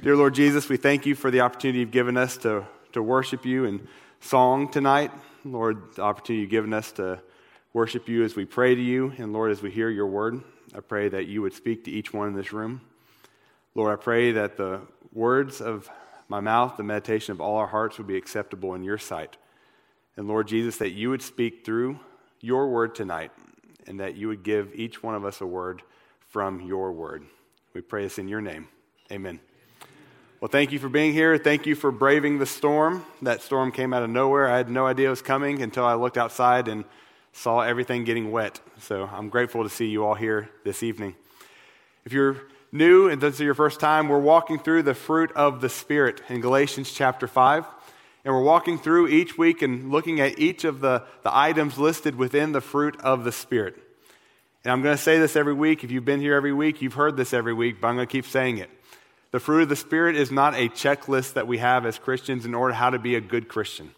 Dear Lord Jesus, we thank you for the opportunity you've given us to, to worship you in song tonight. Lord, the opportunity you've given us to worship you as we pray to you. And Lord, as we hear your word, I pray that you would speak to each one in this room. Lord, I pray that the words of my mouth, the meditation of all our hearts would be acceptable in your sight. And Lord Jesus, that you would speak through your word tonight and that you would give each one of us a word from your word. We pray this in your name. Amen. Well, thank you for being here. Thank you for braving the storm. That storm came out of nowhere. I had no idea it was coming until I looked outside and saw everything getting wet. So I'm grateful to see you all here this evening. If you're new and this is your first time, we're walking through the fruit of the Spirit in Galatians chapter 5. And we're walking through each week and looking at each of the, the items listed within the fruit of the Spirit. And I'm going to say this every week. If you've been here every week, you've heard this every week, but I'm going to keep saying it. The fruit of the Spirit is not a checklist that we have as Christians in order how to be a good Christian.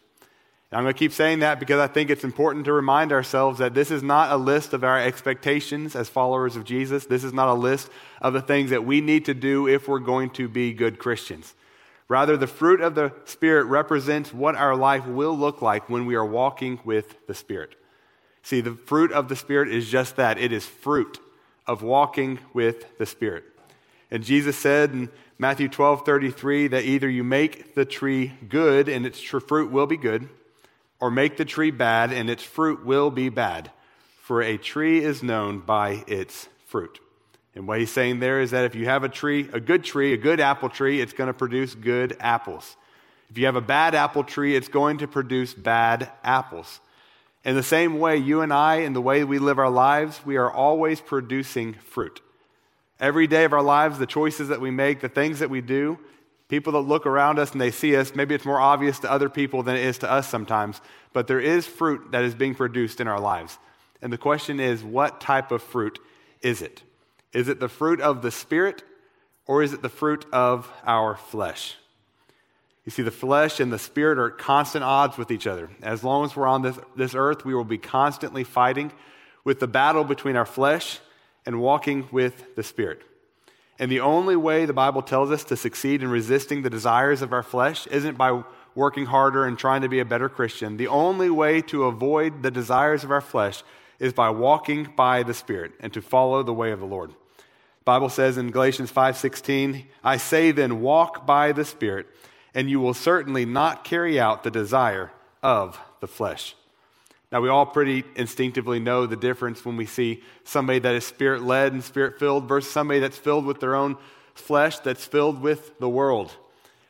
And I'm going to keep saying that because I think it's important to remind ourselves that this is not a list of our expectations as followers of Jesus. This is not a list of the things that we need to do if we're going to be good Christians. Rather, the fruit of the Spirit represents what our life will look like when we are walking with the Spirit. See, the fruit of the Spirit is just that it is fruit of walking with the Spirit. And Jesus said in Matthew 12 33 that either you make the tree good and its fruit will be good, or make the tree bad and its fruit will be bad. For a tree is known by its fruit. And what he's saying there is that if you have a tree, a good tree, a good apple tree, it's going to produce good apples. If you have a bad apple tree, it's going to produce bad apples. In the same way, you and I, in the way we live our lives, we are always producing fruit. Every day of our lives, the choices that we make, the things that we do, people that look around us and they see us, maybe it's more obvious to other people than it is to us sometimes, but there is fruit that is being produced in our lives. And the question is, what type of fruit is it? Is it the fruit of the Spirit or is it the fruit of our flesh? You see, the flesh and the spirit are at constant odds with each other. As long as we're on this, this earth, we will be constantly fighting with the battle between our flesh and walking with the Spirit. And the only way the Bible tells us to succeed in resisting the desires of our flesh isn't by working harder and trying to be a better Christian. The only way to avoid the desires of our flesh is by walking by the Spirit and to follow the way of the Lord. The Bible says in Galatians 5:16, "I say then walk by the Spirit, and you will certainly not carry out the desire of the flesh." Now, we all pretty instinctively know the difference when we see somebody that is spirit led and spirit filled versus somebody that's filled with their own flesh, that's filled with the world.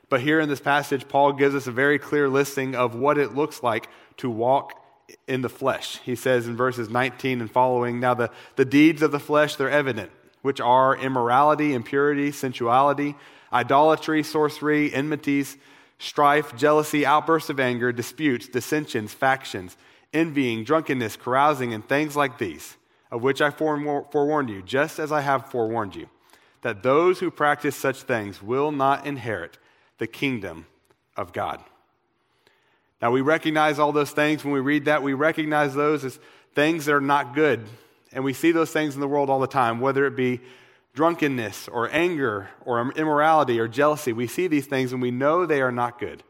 But here in this passage, Paul gives us a very clear listing of what it looks like to walk in the flesh. He says in verses 19 and following Now, the, the deeds of the flesh, they're evident, which are immorality, impurity, sensuality, idolatry, sorcery, enmities, strife, jealousy, outbursts of anger, disputes, dissensions, factions envying, drunkenness, carousing, and things like these, of which I forewarned you, just as I have forewarned you, that those who practice such things will not inherit the kingdom of God. Now, we recognize all those things when we read that. We recognize those as things that are not good. And we see those things in the world all the time, whether it be drunkenness or anger or immorality or jealousy. We see these things and we know they are not good.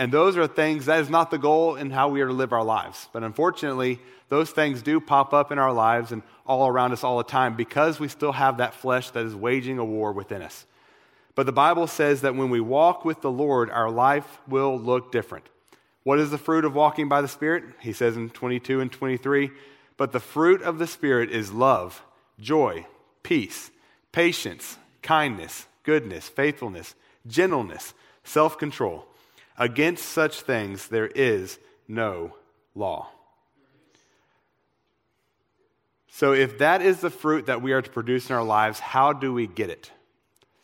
And those are things, that is not the goal in how we are to live our lives. But unfortunately, those things do pop up in our lives and all around us all the time because we still have that flesh that is waging a war within us. But the Bible says that when we walk with the Lord, our life will look different. What is the fruit of walking by the Spirit? He says in 22 and 23 But the fruit of the Spirit is love, joy, peace, patience, kindness, goodness, faithfulness, gentleness, self control. Against such things there is no law. So, if that is the fruit that we are to produce in our lives, how do we get it?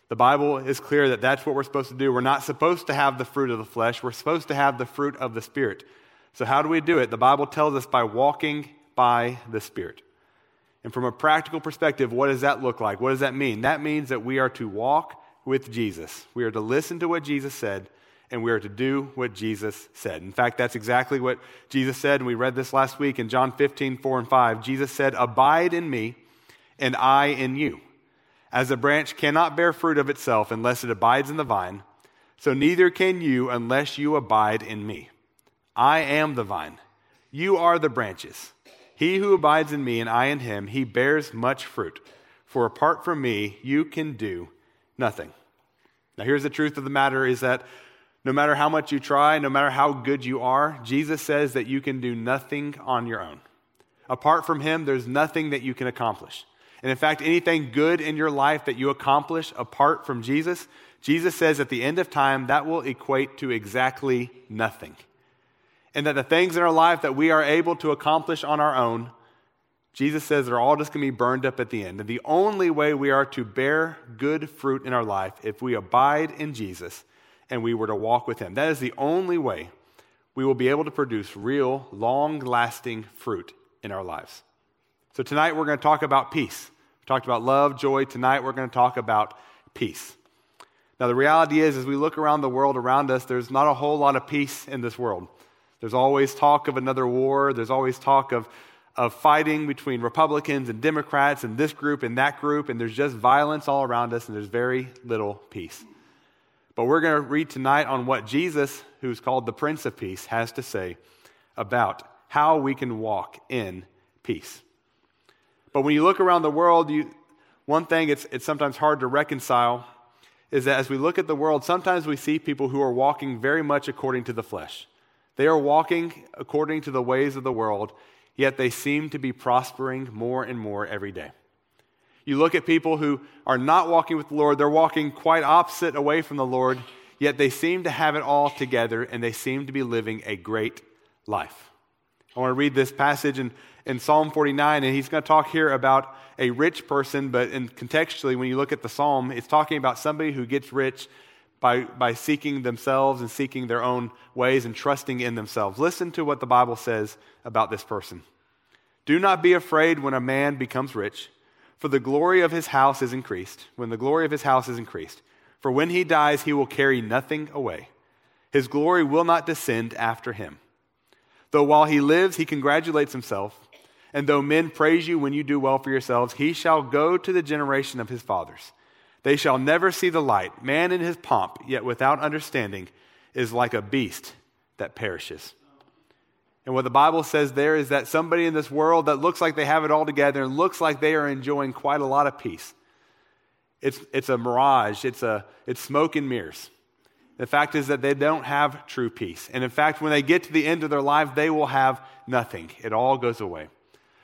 The Bible is clear that that's what we're supposed to do. We're not supposed to have the fruit of the flesh, we're supposed to have the fruit of the Spirit. So, how do we do it? The Bible tells us by walking by the Spirit. And from a practical perspective, what does that look like? What does that mean? That means that we are to walk with Jesus. We are to listen to what Jesus said and we are to do what Jesus said. In fact, that's exactly what Jesus said, and we read this last week in John 15, 4 and 5. Jesus said, Abide in me, and I in you. As a branch cannot bear fruit of itself unless it abides in the vine, so neither can you unless you abide in me. I am the vine, you are the branches. He who abides in me and I in him, he bears much fruit. For apart from me, you can do nothing. Now, here's the truth of the matter is that no matter how much you try, no matter how good you are, Jesus says that you can do nothing on your own. Apart from him, there's nothing that you can accomplish. And in fact, anything good in your life that you accomplish apart from Jesus, Jesus says at the end of time, that will equate to exactly nothing. And that the things in our life that we are able to accomplish on our own, Jesus says they're all just going to be burned up at the end. And the only way we are to bear good fruit in our life, if we abide in Jesus and we were to walk with Him, that is the only way we will be able to produce real, long lasting fruit in our lives. So tonight we're going to talk about peace. We talked about love, joy. Tonight we're going to talk about peace. Now, the reality is, as we look around the world around us, there's not a whole lot of peace in this world. There's always talk of another war. There's always talk of, of fighting between Republicans and Democrats and this group and that group, and there's just violence all around us, and there's very little peace. But we're going to read tonight on what Jesus, who's called the Prince of Peace, has to say about how we can walk in peace. But when you look around the world, you, one thing it's, it's sometimes hard to reconcile is that as we look at the world, sometimes we see people who are walking very much according to the flesh. They are walking according to the ways of the world, yet they seem to be prospering more and more every day. You look at people who are not walking with the Lord, they're walking quite opposite away from the Lord, yet they seem to have it all together and they seem to be living a great life. I want to read this passage in, in Psalm 49, and he's going to talk here about a rich person, but in, contextually, when you look at the psalm, it's talking about somebody who gets rich by, by seeking themselves and seeking their own ways and trusting in themselves. Listen to what the Bible says about this person. Do not be afraid when a man becomes rich, for the glory of his house is increased, when the glory of his house is increased. For when he dies, he will carry nothing away. His glory will not descend after him. Though while he lives, he congratulates himself, and though men praise you when you do well for yourselves, he shall go to the generation of his fathers. They shall never see the light. Man in his pomp, yet without understanding, is like a beast that perishes. And what the Bible says there is that somebody in this world that looks like they have it all together and looks like they are enjoying quite a lot of peace. It's, it's a mirage, it's, a, it's smoke and mirrors. The fact is that they don't have true peace. And in fact, when they get to the end of their life, they will have nothing. It all goes away.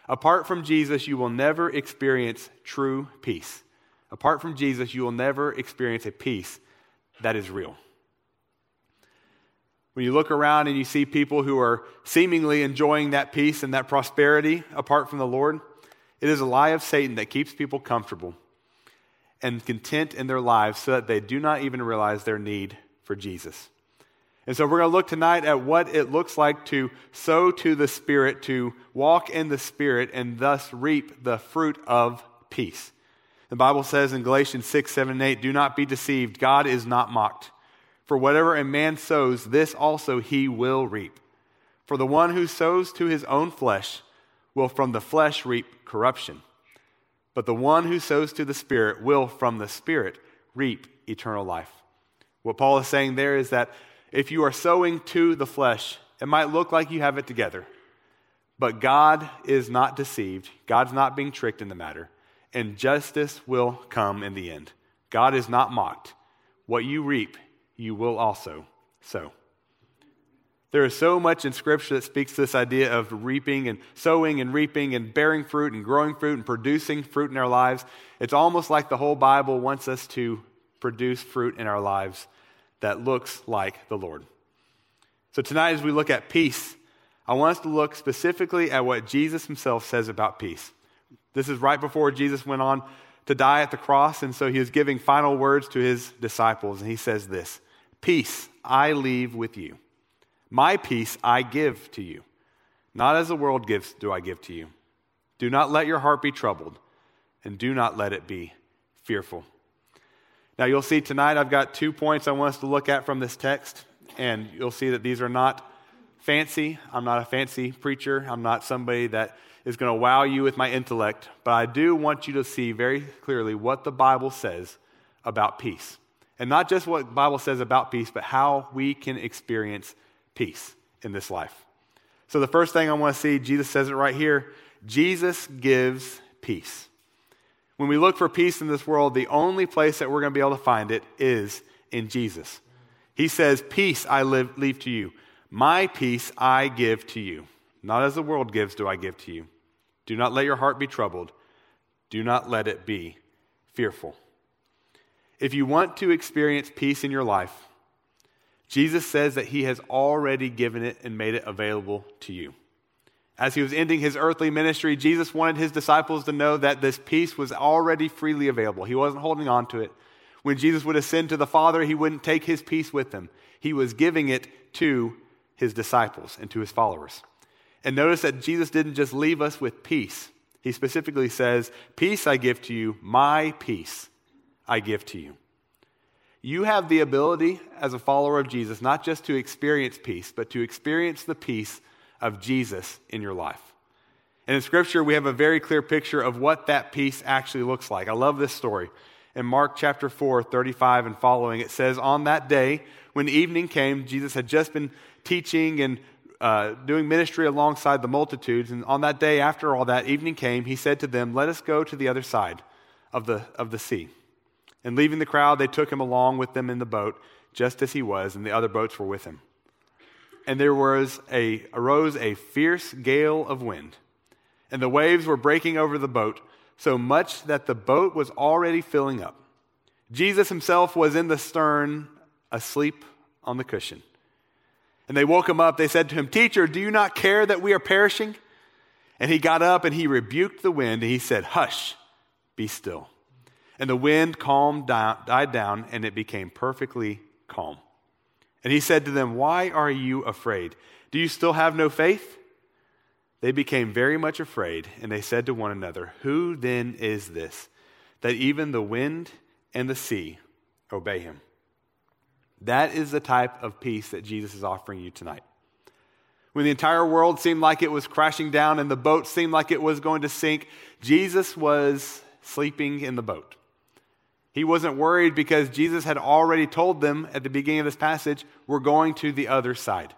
Apart from Jesus, you will never experience true peace. Apart from Jesus, you will never experience a peace that is real. When you look around and you see people who are seemingly enjoying that peace and that prosperity apart from the Lord, it is a lie of Satan that keeps people comfortable and content in their lives so that they do not even realize their need for Jesus. And so we're going to look tonight at what it looks like to sow to the Spirit, to walk in the Spirit, and thus reap the fruit of peace. The Bible says in Galatians 6, 7, and 8, Do not be deceived. God is not mocked. For whatever a man sows, this also he will reap. For the one who sows to his own flesh will from the flesh reap corruption. But the one who sows to the Spirit will from the Spirit reap eternal life. What Paul is saying there is that if you are sowing to the flesh, it might look like you have it together, but God is not deceived. God's not being tricked in the matter, and justice will come in the end. God is not mocked. What you reap, you will also sow. There is so much in Scripture that speaks to this idea of reaping and sowing and reaping and bearing fruit and growing fruit and producing fruit in our lives. It's almost like the whole Bible wants us to produce fruit in our lives that looks like the Lord. So, tonight, as we look at peace, I want us to look specifically at what Jesus himself says about peace. This is right before Jesus went on to die at the cross, and so he was giving final words to his disciples, and he says this Peace I leave with you, my peace I give to you. Not as the world gives, do I give to you. Do not let your heart be troubled, and do not let it be fearful. Now, you'll see tonight I've got two points I want us to look at from this text, and you'll see that these are not fancy. I'm not a fancy preacher. I'm not somebody that is going to wow you with my intellect, but I do want you to see very clearly what the Bible says about peace. And not just what the Bible says about peace, but how we can experience peace in this life. So, the first thing I want to see, Jesus says it right here Jesus gives peace. When we look for peace in this world, the only place that we're going to be able to find it is in Jesus. He says, Peace I live, leave to you. My peace I give to you. Not as the world gives, do I give to you. Do not let your heart be troubled. Do not let it be fearful. If you want to experience peace in your life, Jesus says that he has already given it and made it available to you. As he was ending his earthly ministry, Jesus wanted his disciples to know that this peace was already freely available. He wasn't holding on to it. When Jesus would ascend to the Father, he wouldn't take his peace with him. He was giving it to his disciples and to his followers. And notice that Jesus didn't just leave us with peace. He specifically says, Peace I give to you, my peace I give to you. You have the ability as a follower of Jesus not just to experience peace, but to experience the peace of Jesus in your life. And in Scripture, we have a very clear picture of what that peace actually looks like. I love this story. In Mark chapter 4, 35 and following, it says, On that day, when evening came, Jesus had just been teaching and uh, doing ministry alongside the multitudes. And on that day, after all that evening came, he said to them, Let us go to the other side of the, of the sea. And leaving the crowd, they took him along with them in the boat, just as he was, and the other boats were with him. And there was a, arose a fierce gale of wind, and the waves were breaking over the boat, so much that the boat was already filling up. Jesus himself was in the stern, asleep on the cushion. And they woke him up. They said to him, Teacher, do you not care that we are perishing? And he got up and he rebuked the wind and he said, Hush, be still. And the wind calmed down, died down and it became perfectly calm. And he said to them, Why are you afraid? Do you still have no faith? They became very much afraid, and they said to one another, Who then is this, that even the wind and the sea obey him? That is the type of peace that Jesus is offering you tonight. When the entire world seemed like it was crashing down and the boat seemed like it was going to sink, Jesus was sleeping in the boat. He wasn't worried because Jesus had already told them at the beginning of this passage, we're going to the other side.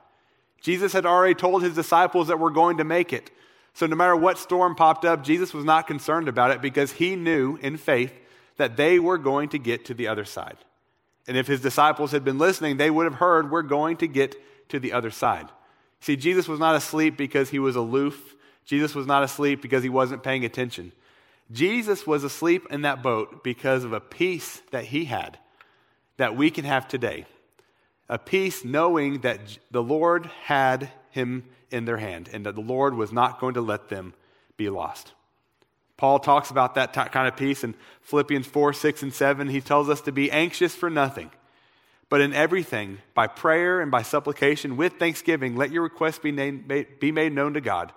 Jesus had already told his disciples that we're going to make it. So no matter what storm popped up, Jesus was not concerned about it because he knew in faith that they were going to get to the other side. And if his disciples had been listening, they would have heard, We're going to get to the other side. See, Jesus was not asleep because he was aloof. Jesus was not asleep because he wasn't paying attention. Jesus was asleep in that boat because of a peace that he had that we can have today. A peace knowing that the Lord had him in their hand and that the Lord was not going to let them be lost. Paul talks about that kind of peace in Philippians 4, 6, and 7. He tells us to be anxious for nothing, but in everything, by prayer and by supplication, with thanksgiving, let your requests be, named, be made known to God.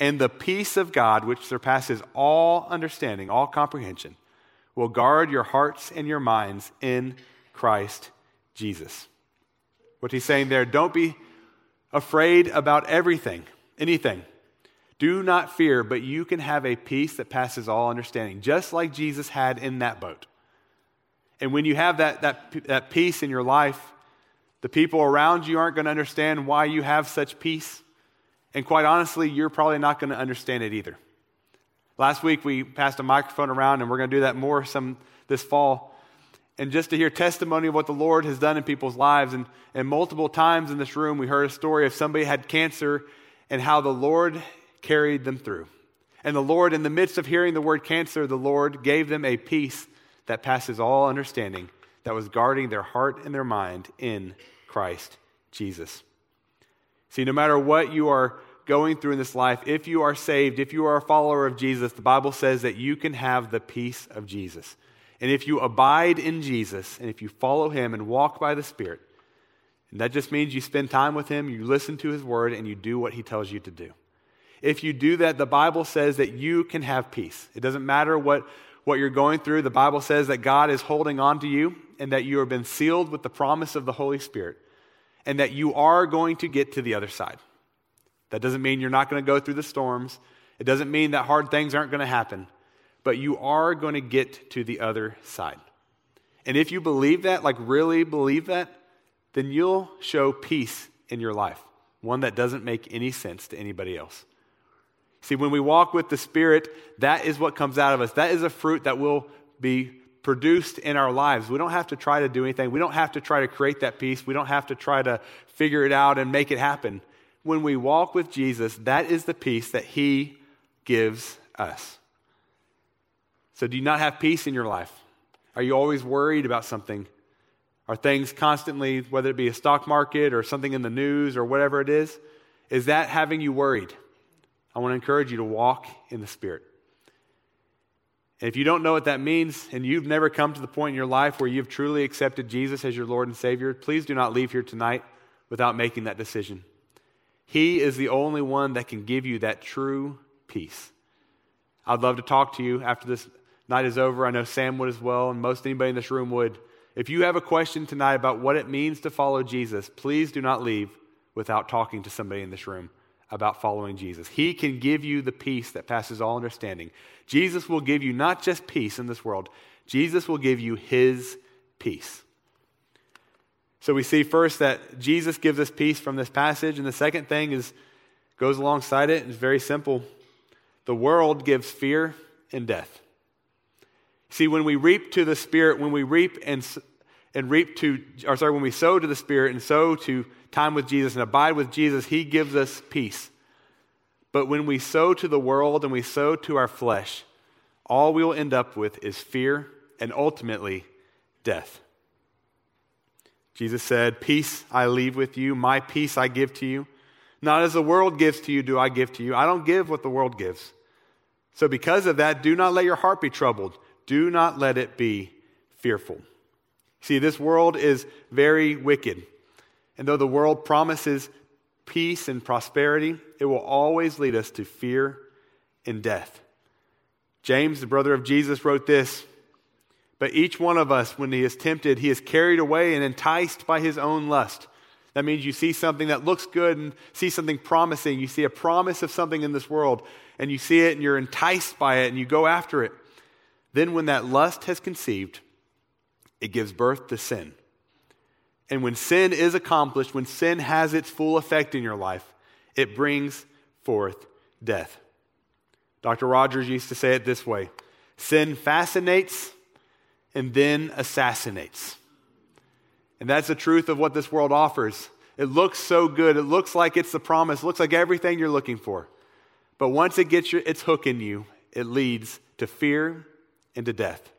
And the peace of God, which surpasses all understanding, all comprehension, will guard your hearts and your minds in Christ Jesus. What he's saying there, don't be afraid about everything, anything. Do not fear, but you can have a peace that passes all understanding, just like Jesus had in that boat. And when you have that, that, that peace in your life, the people around you aren't going to understand why you have such peace. And quite honestly, you're probably not going to understand it either. Last week, we passed a microphone around, and we're going to do that more some this fall. And just to hear testimony of what the Lord has done in people's lives. And, and multiple times in this room, we heard a story of somebody had cancer and how the Lord carried them through. And the Lord, in the midst of hearing the word cancer, the Lord gave them a peace that passes all understanding, that was guarding their heart and their mind in Christ Jesus. See, no matter what you are going through in this life, if you are saved, if you are a follower of Jesus, the Bible says that you can have the peace of Jesus. And if you abide in Jesus, and if you follow him and walk by the Spirit, and that just means you spend time with him, you listen to his word, and you do what he tells you to do. If you do that, the Bible says that you can have peace. It doesn't matter what, what you're going through, the Bible says that God is holding on to you and that you have been sealed with the promise of the Holy Spirit. And that you are going to get to the other side. That doesn't mean you're not going to go through the storms. It doesn't mean that hard things aren't going to happen, but you are going to get to the other side. And if you believe that, like really believe that, then you'll show peace in your life, one that doesn't make any sense to anybody else. See, when we walk with the Spirit, that is what comes out of us. That is a fruit that will be produced in our lives. We don't have to try to do anything. We don't have to try to create that peace. We don't have to try to figure it out and make it happen. When we walk with Jesus, that is the peace that He gives us. So, do you not have peace in your life? Are you always worried about something? Are things constantly, whether it be a stock market or something in the news or whatever it is, is that having you worried? I want to encourage you to walk in the Spirit. And if you don't know what that means and you've never come to the point in your life where you've truly accepted Jesus as your Lord and Savior, please do not leave here tonight without making that decision. He is the only one that can give you that true peace. I'd love to talk to you after this night is over. I know Sam would as well, and most anybody in this room would. If you have a question tonight about what it means to follow Jesus, please do not leave without talking to somebody in this room about following Jesus. He can give you the peace that passes all understanding. Jesus will give you not just peace in this world, Jesus will give you his peace. So we see first that Jesus gives us peace from this passage, and the second thing is goes alongside it. And it's very simple. The world gives fear and death. See, when we reap to the Spirit, when we reap and, and reap to, or sorry, when we sow to the Spirit and sow to time with Jesus and abide with Jesus, He gives us peace. But when we sow to the world and we sow to our flesh, all we will end up with is fear and ultimately death. Jesus said, Peace I leave with you, my peace I give to you. Not as the world gives to you, do I give to you. I don't give what the world gives. So, because of that, do not let your heart be troubled. Do not let it be fearful. See, this world is very wicked. And though the world promises peace and prosperity, it will always lead us to fear and death. James, the brother of Jesus, wrote this But each one of us, when he is tempted, he is carried away and enticed by his own lust. That means you see something that looks good and see something promising. You see a promise of something in this world, and you see it and you're enticed by it and you go after it. Then, when that lust has conceived, it gives birth to sin. And when sin is accomplished, when sin has its full effect in your life, it brings forth death. Dr. Rogers used to say it this way sin fascinates and then assassinates. And that's the truth of what this world offers. It looks so good. It looks like it's the promise. It looks like everything you're looking for. But once it gets your, its hook in you, it leads to fear and to death.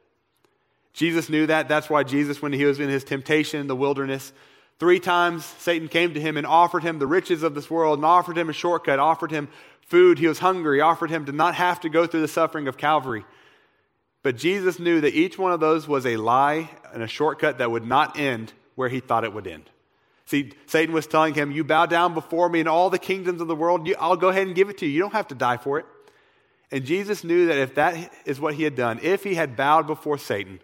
Jesus knew that. That's why Jesus, when he was in his temptation in the wilderness, three times Satan came to him and offered him the riches of this world and offered him a shortcut, offered him food. He was hungry, offered him to not have to go through the suffering of Calvary. But Jesus knew that each one of those was a lie and a shortcut that would not end where he thought it would end. See, Satan was telling him, You bow down before me and all the kingdoms of the world, I'll go ahead and give it to you. You don't have to die for it. And Jesus knew that if that is what he had done, if he had bowed before Satan,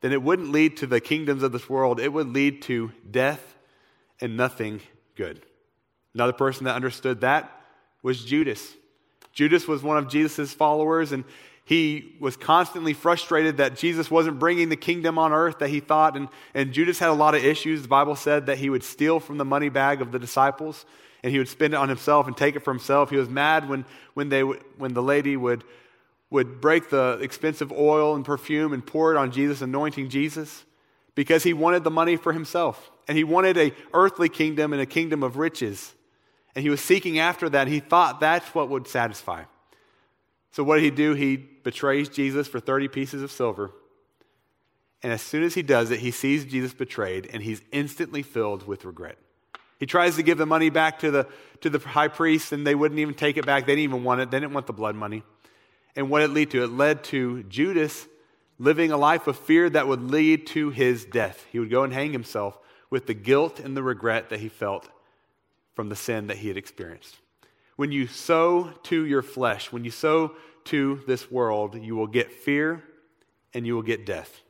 then it wouldn't lead to the kingdoms of this world. It would lead to death and nothing good. Another person that understood that was Judas. Judas was one of Jesus' followers, and he was constantly frustrated that Jesus wasn't bringing the kingdom on earth that he thought. And, and Judas had a lot of issues. The Bible said that he would steal from the money bag of the disciples and he would spend it on himself and take it for himself. He was mad when, when, they, when the lady would, would break the expensive oil and perfume and pour it on Jesus, anointing Jesus, because he wanted the money for himself. And he wanted a earthly kingdom and a kingdom of riches. And he was seeking after that. He thought that's what would satisfy. So what did he do? He betrays Jesus for 30 pieces of silver. And as soon as he does it, he sees Jesus betrayed, and he's instantly filled with regret. He tries to give the money back to the, to the high priest, and they wouldn't even take it back. They didn't even want it. They didn't want the blood money. And what it lead to? It led to Judas living a life of fear that would lead to his death. He would go and hang himself with the guilt and the regret that he felt from the sin that he had experienced. When you sow to your flesh, when you sow to this world, you will get fear and you will get death.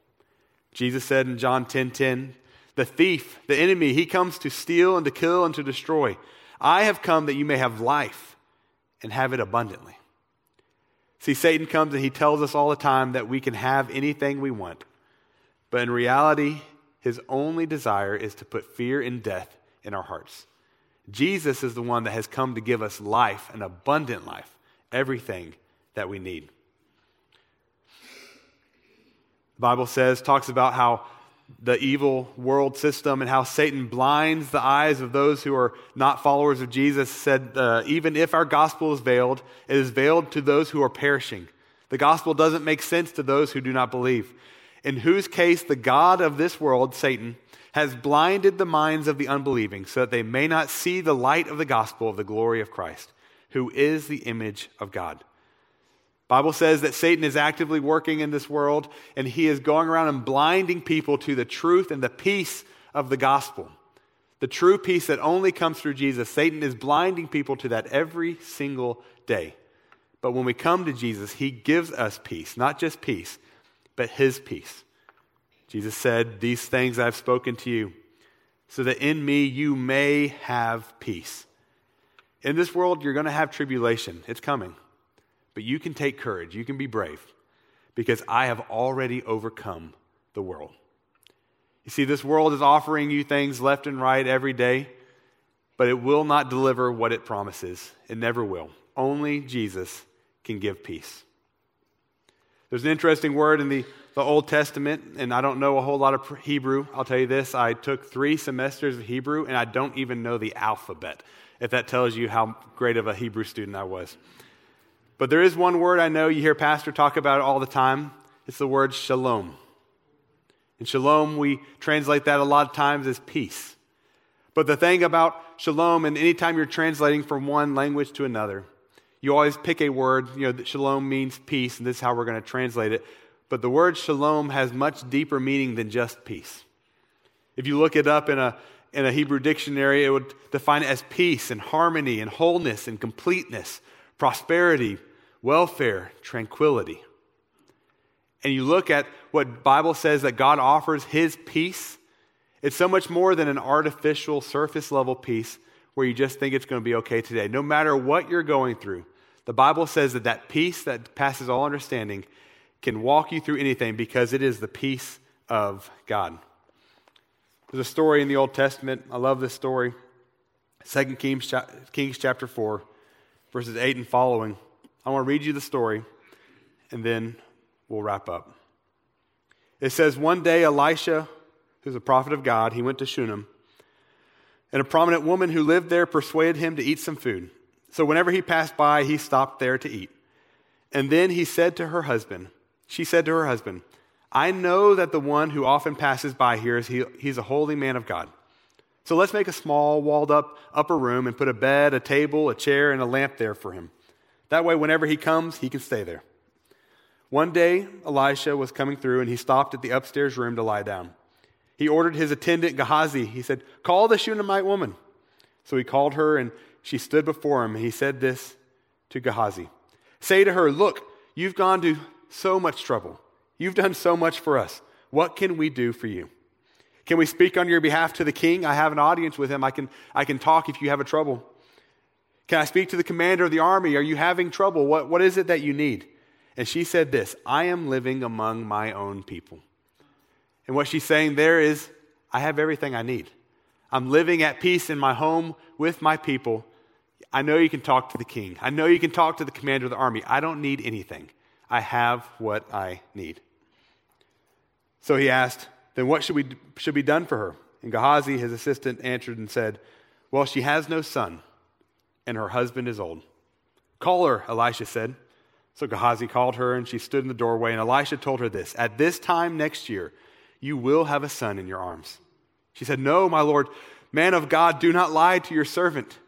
Jesus said in John 10:10, 10, 10, the thief, the enemy, he comes to steal and to kill and to destroy. I have come that you may have life and have it abundantly. See, Satan comes and he tells us all the time that we can have anything we want. But in reality, his only desire is to put fear and death in our hearts. Jesus is the one that has come to give us life, an abundant life, everything that we need. The Bible says, talks about how the evil world system and how Satan blinds the eyes of those who are not followers of Jesus. Said, uh, even if our gospel is veiled, it is veiled to those who are perishing. The gospel doesn't make sense to those who do not believe. In whose case, the God of this world, Satan, has blinded the minds of the unbelieving so that they may not see the light of the gospel of the glory of Christ, who is the image of God. Bible says that Satan is actively working in this world and he is going around and blinding people to the truth and the peace of the gospel. The true peace that only comes through Jesus. Satan is blinding people to that every single day. But when we come to Jesus, he gives us peace, not just peace, but his peace. Jesus said, These things I've spoken to you, so that in me you may have peace. In this world, you're going to have tribulation. It's coming. But you can take courage, you can be brave, because I have already overcome the world. You see, this world is offering you things left and right every day, but it will not deliver what it promises. It never will. Only Jesus can give peace. There's an interesting word in the, the Old Testament, and I don't know a whole lot of Hebrew. I'll tell you this I took three semesters of Hebrew, and I don't even know the alphabet, if that tells you how great of a Hebrew student I was. But there is one word I know you hear Pastor talk about all the time. It's the word shalom. And shalom, we translate that a lot of times as peace. But the thing about shalom, and anytime you're translating from one language to another, you always pick a word, you know, that shalom means peace, and this is how we're going to translate it. But the word shalom has much deeper meaning than just peace. If you look it up in a, in a Hebrew dictionary, it would define it as peace and harmony and wholeness and completeness, prosperity, welfare, tranquility. And you look at what Bible says that God offers his peace, it's so much more than an artificial surface level peace where you just think it's going to be okay today. No matter what you're going through, the Bible says that that peace that passes all understanding can walk you through anything because it is the peace of God. There's a story in the Old Testament. I love this story. 2 Kings, Kings chapter 4, verses 8 and following. I want to read you the story and then we'll wrap up. It says, One day Elisha, who's a prophet of God, he went to Shunem, and a prominent woman who lived there persuaded him to eat some food. So whenever he passed by, he stopped there to eat. And then he said to her husband, She said to her husband, I know that the one who often passes by here is he, he's a holy man of God. So let's make a small, walled up upper room and put a bed, a table, a chair, and a lamp there for him. That way, whenever he comes, he can stay there. One day, Elisha was coming through and he stopped at the upstairs room to lie down. He ordered his attendant Gehazi, he said, Call the Shunammite woman. So he called her and she stood before him. And he said this to Gehazi Say to her, Look, you've gone to so much trouble. You've done so much for us. What can we do for you? Can we speak on your behalf to the king? I have an audience with him. I can, I can talk if you have a trouble. Can I speak to the commander of the army? Are you having trouble? What, what is it that you need? And she said this I am living among my own people. And what she's saying there is, I have everything I need. I'm living at peace in my home with my people. I know you can talk to the king. I know you can talk to the commander of the army. I don't need anything. I have what I need. So he asked, Then what should, we, should be done for her? And Gehazi, his assistant, answered and said, Well, she has no son and her husband is old. Call her, Elisha said. So Gehazi called her, and she stood in the doorway, and Elisha told her this At this time next year, you will have a son in your arms. She said, No, my Lord, man of God, do not lie to your servant.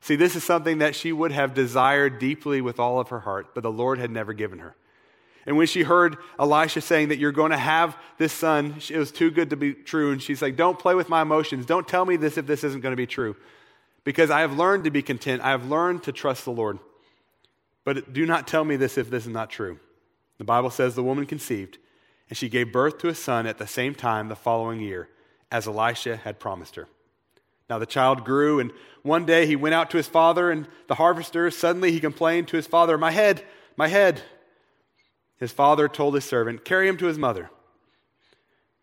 See, this is something that she would have desired deeply with all of her heart, but the Lord had never given her. And when she heard Elisha saying that you're going to have this son, it was too good to be true. And she's like, Don't play with my emotions. Don't tell me this if this isn't going to be true because I have learned to be content. I have learned to trust the Lord. But do not tell me this if this is not true. The Bible says the woman conceived, and she gave birth to a son at the same time the following year, as Elisha had promised her. Now the child grew, and one day he went out to his father and the harvesters. Suddenly he complained to his father, My head, my head. His father told his servant, Carry him to his mother.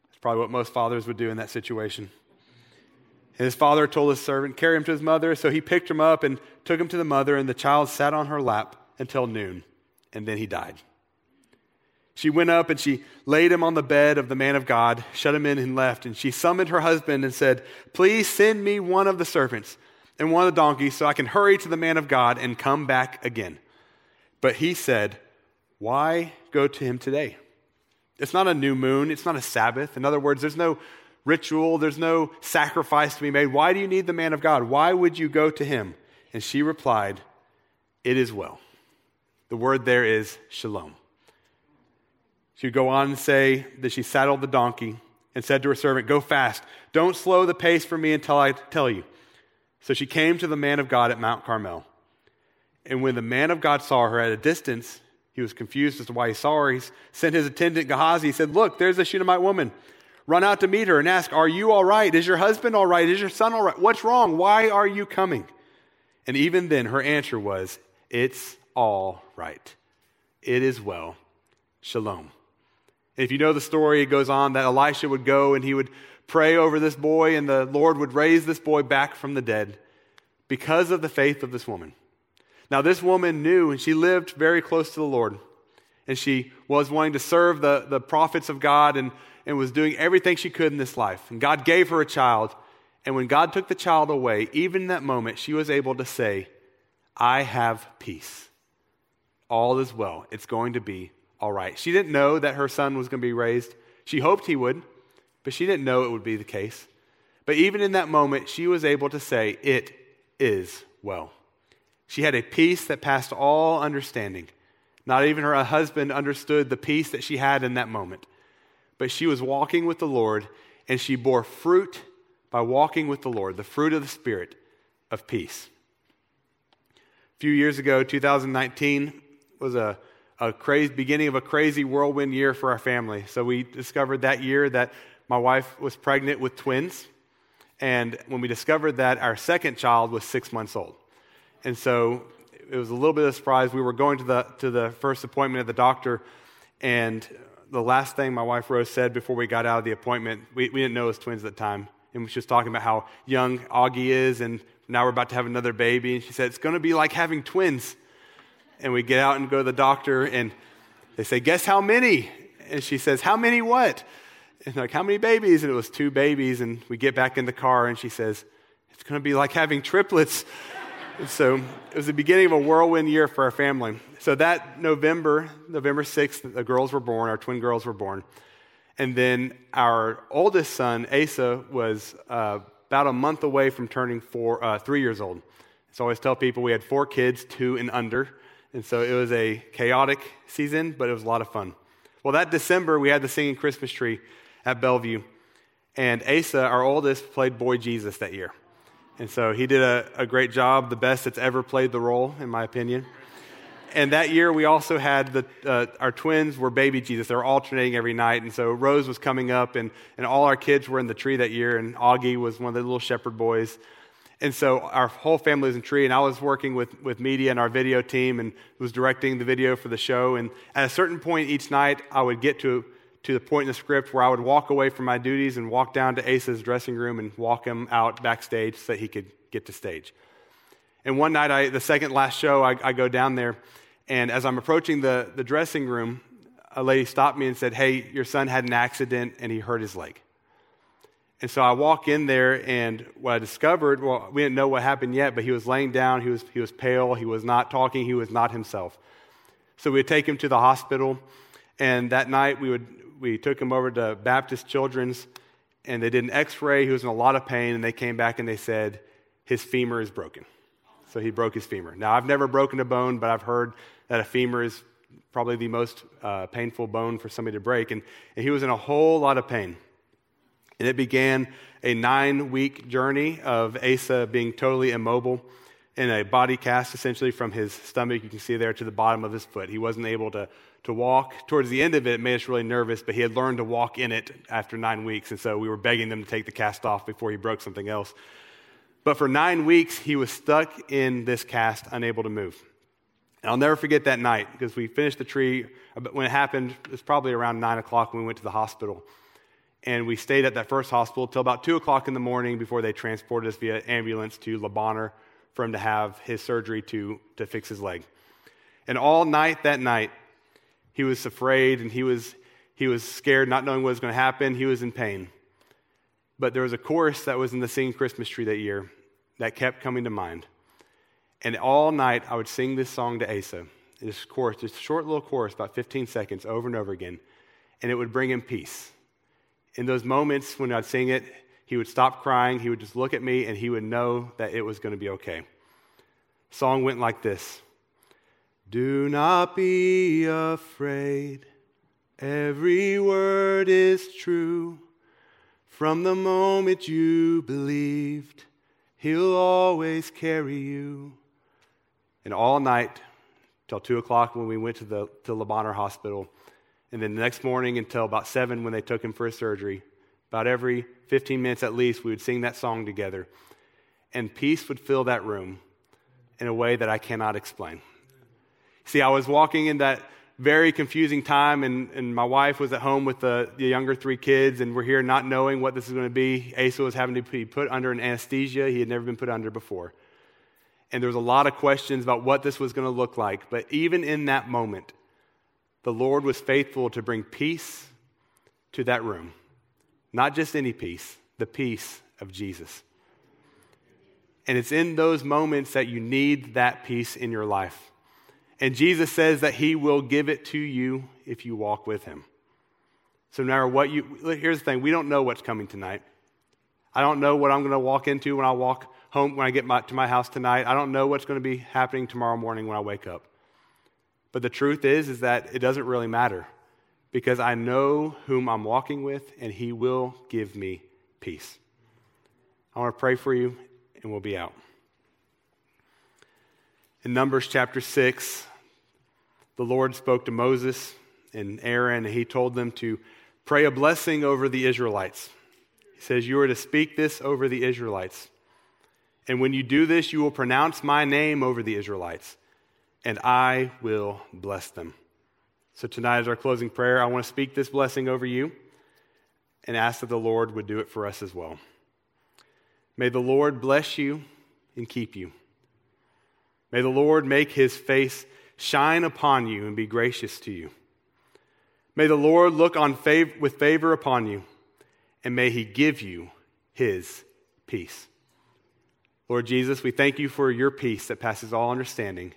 That's probably what most fathers would do in that situation. His father told his servant, Carry him to his mother. So he picked him up and took him to the mother, and the child sat on her lap until noon, and then he died. She went up and she laid him on the bed of the man of God, shut him in, and left. And she summoned her husband and said, Please send me one of the servants and one of the donkeys so I can hurry to the man of God and come back again. But he said, Why go to him today? It's not a new moon, it's not a Sabbath. In other words, there's no ritual, there's no sacrifice to be made. Why do you need the man of God? Why would you go to him? And she replied, It is well. The word there is shalom. She would go on and say that she saddled the donkey and said to her servant, Go fast. Don't slow the pace for me until I tell you. So she came to the man of God at Mount Carmel. And when the man of God saw her at a distance, he was confused as to why he saw her. He sent his attendant Gehazi. He said, Look, there's a Shunammite woman. Run out to meet her and ask, Are you all right? Is your husband all right? Is your son all right? What's wrong? Why are you coming? And even then, her answer was, It's all right. It is well. Shalom. If you know the story, it goes on that Elisha would go and he would pray over this boy, and the Lord would raise this boy back from the dead because of the faith of this woman. Now, this woman knew, and she lived very close to the Lord, and she was wanting to serve the, the prophets of God and, and was doing everything she could in this life. And God gave her a child, and when God took the child away, even in that moment, she was able to say, I have peace. All is well. It's going to be all right. She didn't know that her son was going to be raised. She hoped he would, but she didn't know it would be the case. But even in that moment, she was able to say, It is well. She had a peace that passed all understanding. Not even her husband understood the peace that she had in that moment. But she was walking with the Lord, and she bore fruit by walking with the Lord, the fruit of the Spirit of peace. A few years ago, 2019 was a a crazy beginning of a crazy whirlwind year for our family. So we discovered that year that my wife was pregnant with twins. And when we discovered that, our second child was six months old. And so it was a little bit of a surprise. We were going to the, to the first appointment at the doctor, and the last thing my wife Rose said before we got out of the appointment, we, we didn't know it was twins at the time. And she was talking about how young Augie is, and now we're about to have another baby. And she said, It's going to be like having twins and we get out and go to the doctor, and they say, Guess how many? And she says, How many what? And like, How many babies? And it was two babies. And we get back in the car, and she says, It's going to be like having triplets. So it was the beginning of a whirlwind year for our family. So that November, November 6th, the girls were born, our twin girls were born. And then our oldest son, Asa, was uh, about a month away from turning four, uh, three years old. So I always tell people we had four kids, two and under. And so it was a chaotic season, but it was a lot of fun. Well, that December, we had the singing Christmas tree at Bellevue. And Asa, our oldest, played Boy Jesus that year. And so he did a, a great job, the best that's ever played the role, in my opinion. And that year, we also had the, uh, our twins were baby Jesus. They were alternating every night. And so Rose was coming up, and, and all our kids were in the tree that year. And Augie was one of the little shepherd boys. And so our whole family was in tree, and I was working with, with media and our video team and was directing the video for the show. And at a certain point each night, I would get to, to the point in the script where I would walk away from my duties and walk down to Asa's dressing room and walk him out backstage so that he could get to stage. And one night, I, the second last show, I, I go down there, and as I'm approaching the, the dressing room, a lady stopped me and said, Hey, your son had an accident and he hurt his leg. And so I walk in there, and what I discovered, well, we didn't know what happened yet, but he was laying down, he was, he was pale, he was not talking, he was not himself. So we would take him to the hospital, and that night we, would, we took him over to Baptist Children's, and they did an x ray. He was in a lot of pain, and they came back and they said, his femur is broken. So he broke his femur. Now, I've never broken a bone, but I've heard that a femur is probably the most uh, painful bone for somebody to break, and, and he was in a whole lot of pain. And it began a nine week journey of Asa being totally immobile. In a body cast essentially from his stomach, you can see there, to the bottom of his foot. He wasn't able to, to walk. Towards the end of it, it made us really nervous, but he had learned to walk in it after nine weeks. And so we were begging them to take the cast off before he broke something else. But for nine weeks, he was stuck in this cast, unable to move. And I'll never forget that night because we finished the tree. Uh, when it happened, it was probably around 9 o'clock when we went to the hospital. And we stayed at that first hospital till about 2 o'clock in the morning before they transported us via ambulance to Le Bonheur for him to have his surgery to, to fix his leg. And all night that night, he was afraid and he was, he was scared, not knowing what was going to happen. He was in pain. But there was a chorus that was in the Singing Christmas Tree that year that kept coming to mind. And all night, I would sing this song to Asa. This chorus, a short little chorus, about 15 seconds, over and over again. And it would bring him peace. In those moments when I'd sing it, he would stop crying, he would just look at me, and he would know that it was going to be okay. Song went like this Do not be afraid, every word is true. From the moment you believed, he'll always carry you. And all night, till 2 o'clock when we went to the to Le Bonheur Hospital, and then the next morning until about 7 when they took him for his surgery, about every 15 minutes at least, we would sing that song together. And peace would fill that room in a way that I cannot explain. See, I was walking in that very confusing time, and, and my wife was at home with the, the younger three kids, and we're here not knowing what this is going to be. Asa was having to be put under an anesthesia he had never been put under before. And there was a lot of questions about what this was going to look like. But even in that moment, the Lord was faithful to bring peace to that room. Not just any peace, the peace of Jesus. And it's in those moments that you need that peace in your life. And Jesus says that he will give it to you if you walk with him. So no matter what you, here's the thing we don't know what's coming tonight. I don't know what I'm going to walk into when I walk home, when I get my, to my house tonight. I don't know what's going to be happening tomorrow morning when I wake up. But the truth is, is that it doesn't really matter because I know whom I'm walking with, and He will give me peace. I want to pray for you, and we'll be out. In Numbers chapter 6, the Lord spoke to Moses and Aaron, and He told them to pray a blessing over the Israelites. He says, You are to speak this over the Israelites. And when you do this, you will pronounce my name over the Israelites, and I will bless them. So, tonight, as our closing prayer, I want to speak this blessing over you and ask that the Lord would do it for us as well. May the Lord bless you and keep you. May the Lord make his face shine upon you and be gracious to you. May the Lord look on fav- with favor upon you, and may he give you his peace. Lord Jesus, we thank you for your peace that passes all understanding.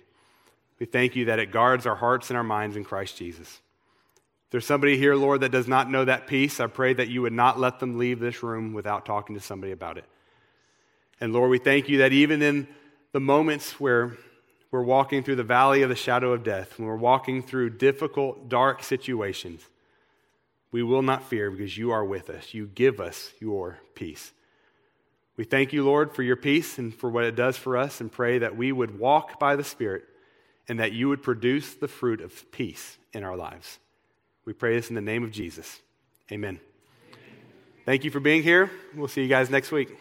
We thank you that it guards our hearts and our minds in Christ Jesus. If there's somebody here, Lord, that does not know that peace, I pray that you would not let them leave this room without talking to somebody about it. And Lord, we thank you that even in the moments where we're walking through the valley of the shadow of death, when we're walking through difficult, dark situations, we will not fear because you are with us. You give us your peace. We thank you, Lord, for your peace and for what it does for us, and pray that we would walk by the Spirit and that you would produce the fruit of peace in our lives. We pray this in the name of Jesus. Amen. Amen. Thank you for being here. We'll see you guys next week.